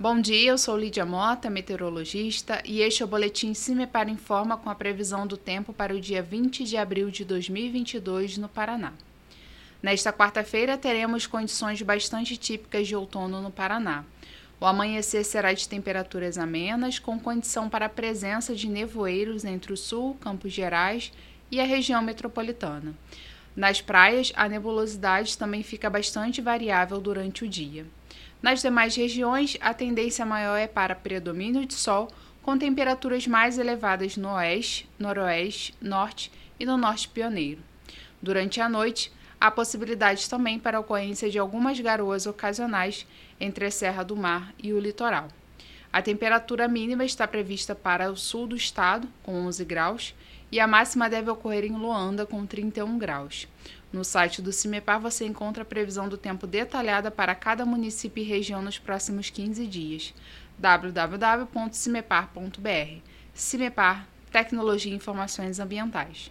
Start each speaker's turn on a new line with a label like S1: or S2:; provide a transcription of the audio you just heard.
S1: Bom dia, eu sou Lídia Mota, meteorologista, e este é o boletim Cimepar Informa com a previsão do tempo para o dia 20 de abril de 2022 no Paraná. Nesta quarta-feira teremos condições bastante típicas de outono no Paraná. O amanhecer será de temperaturas amenas, com condição para a presença de nevoeiros entre o sul, Campos Gerais e a região metropolitana. Nas praias, a nebulosidade também fica bastante variável durante o dia. Nas demais regiões, a tendência maior é para predomínio de sol, com temperaturas mais elevadas no oeste, noroeste, norte e no norte pioneiro. Durante a noite, há possibilidade também para a ocorrência de algumas garoas ocasionais entre a Serra do Mar e o litoral. A temperatura mínima está prevista para o sul do estado, com 11 graus, e a máxima deve ocorrer em Luanda, com 31 graus. No site do CIMEPAR você encontra a previsão do tempo detalhada para cada município e região nos próximos 15 dias. www.cimepar.br CIMEPAR Tecnologia e Informações Ambientais.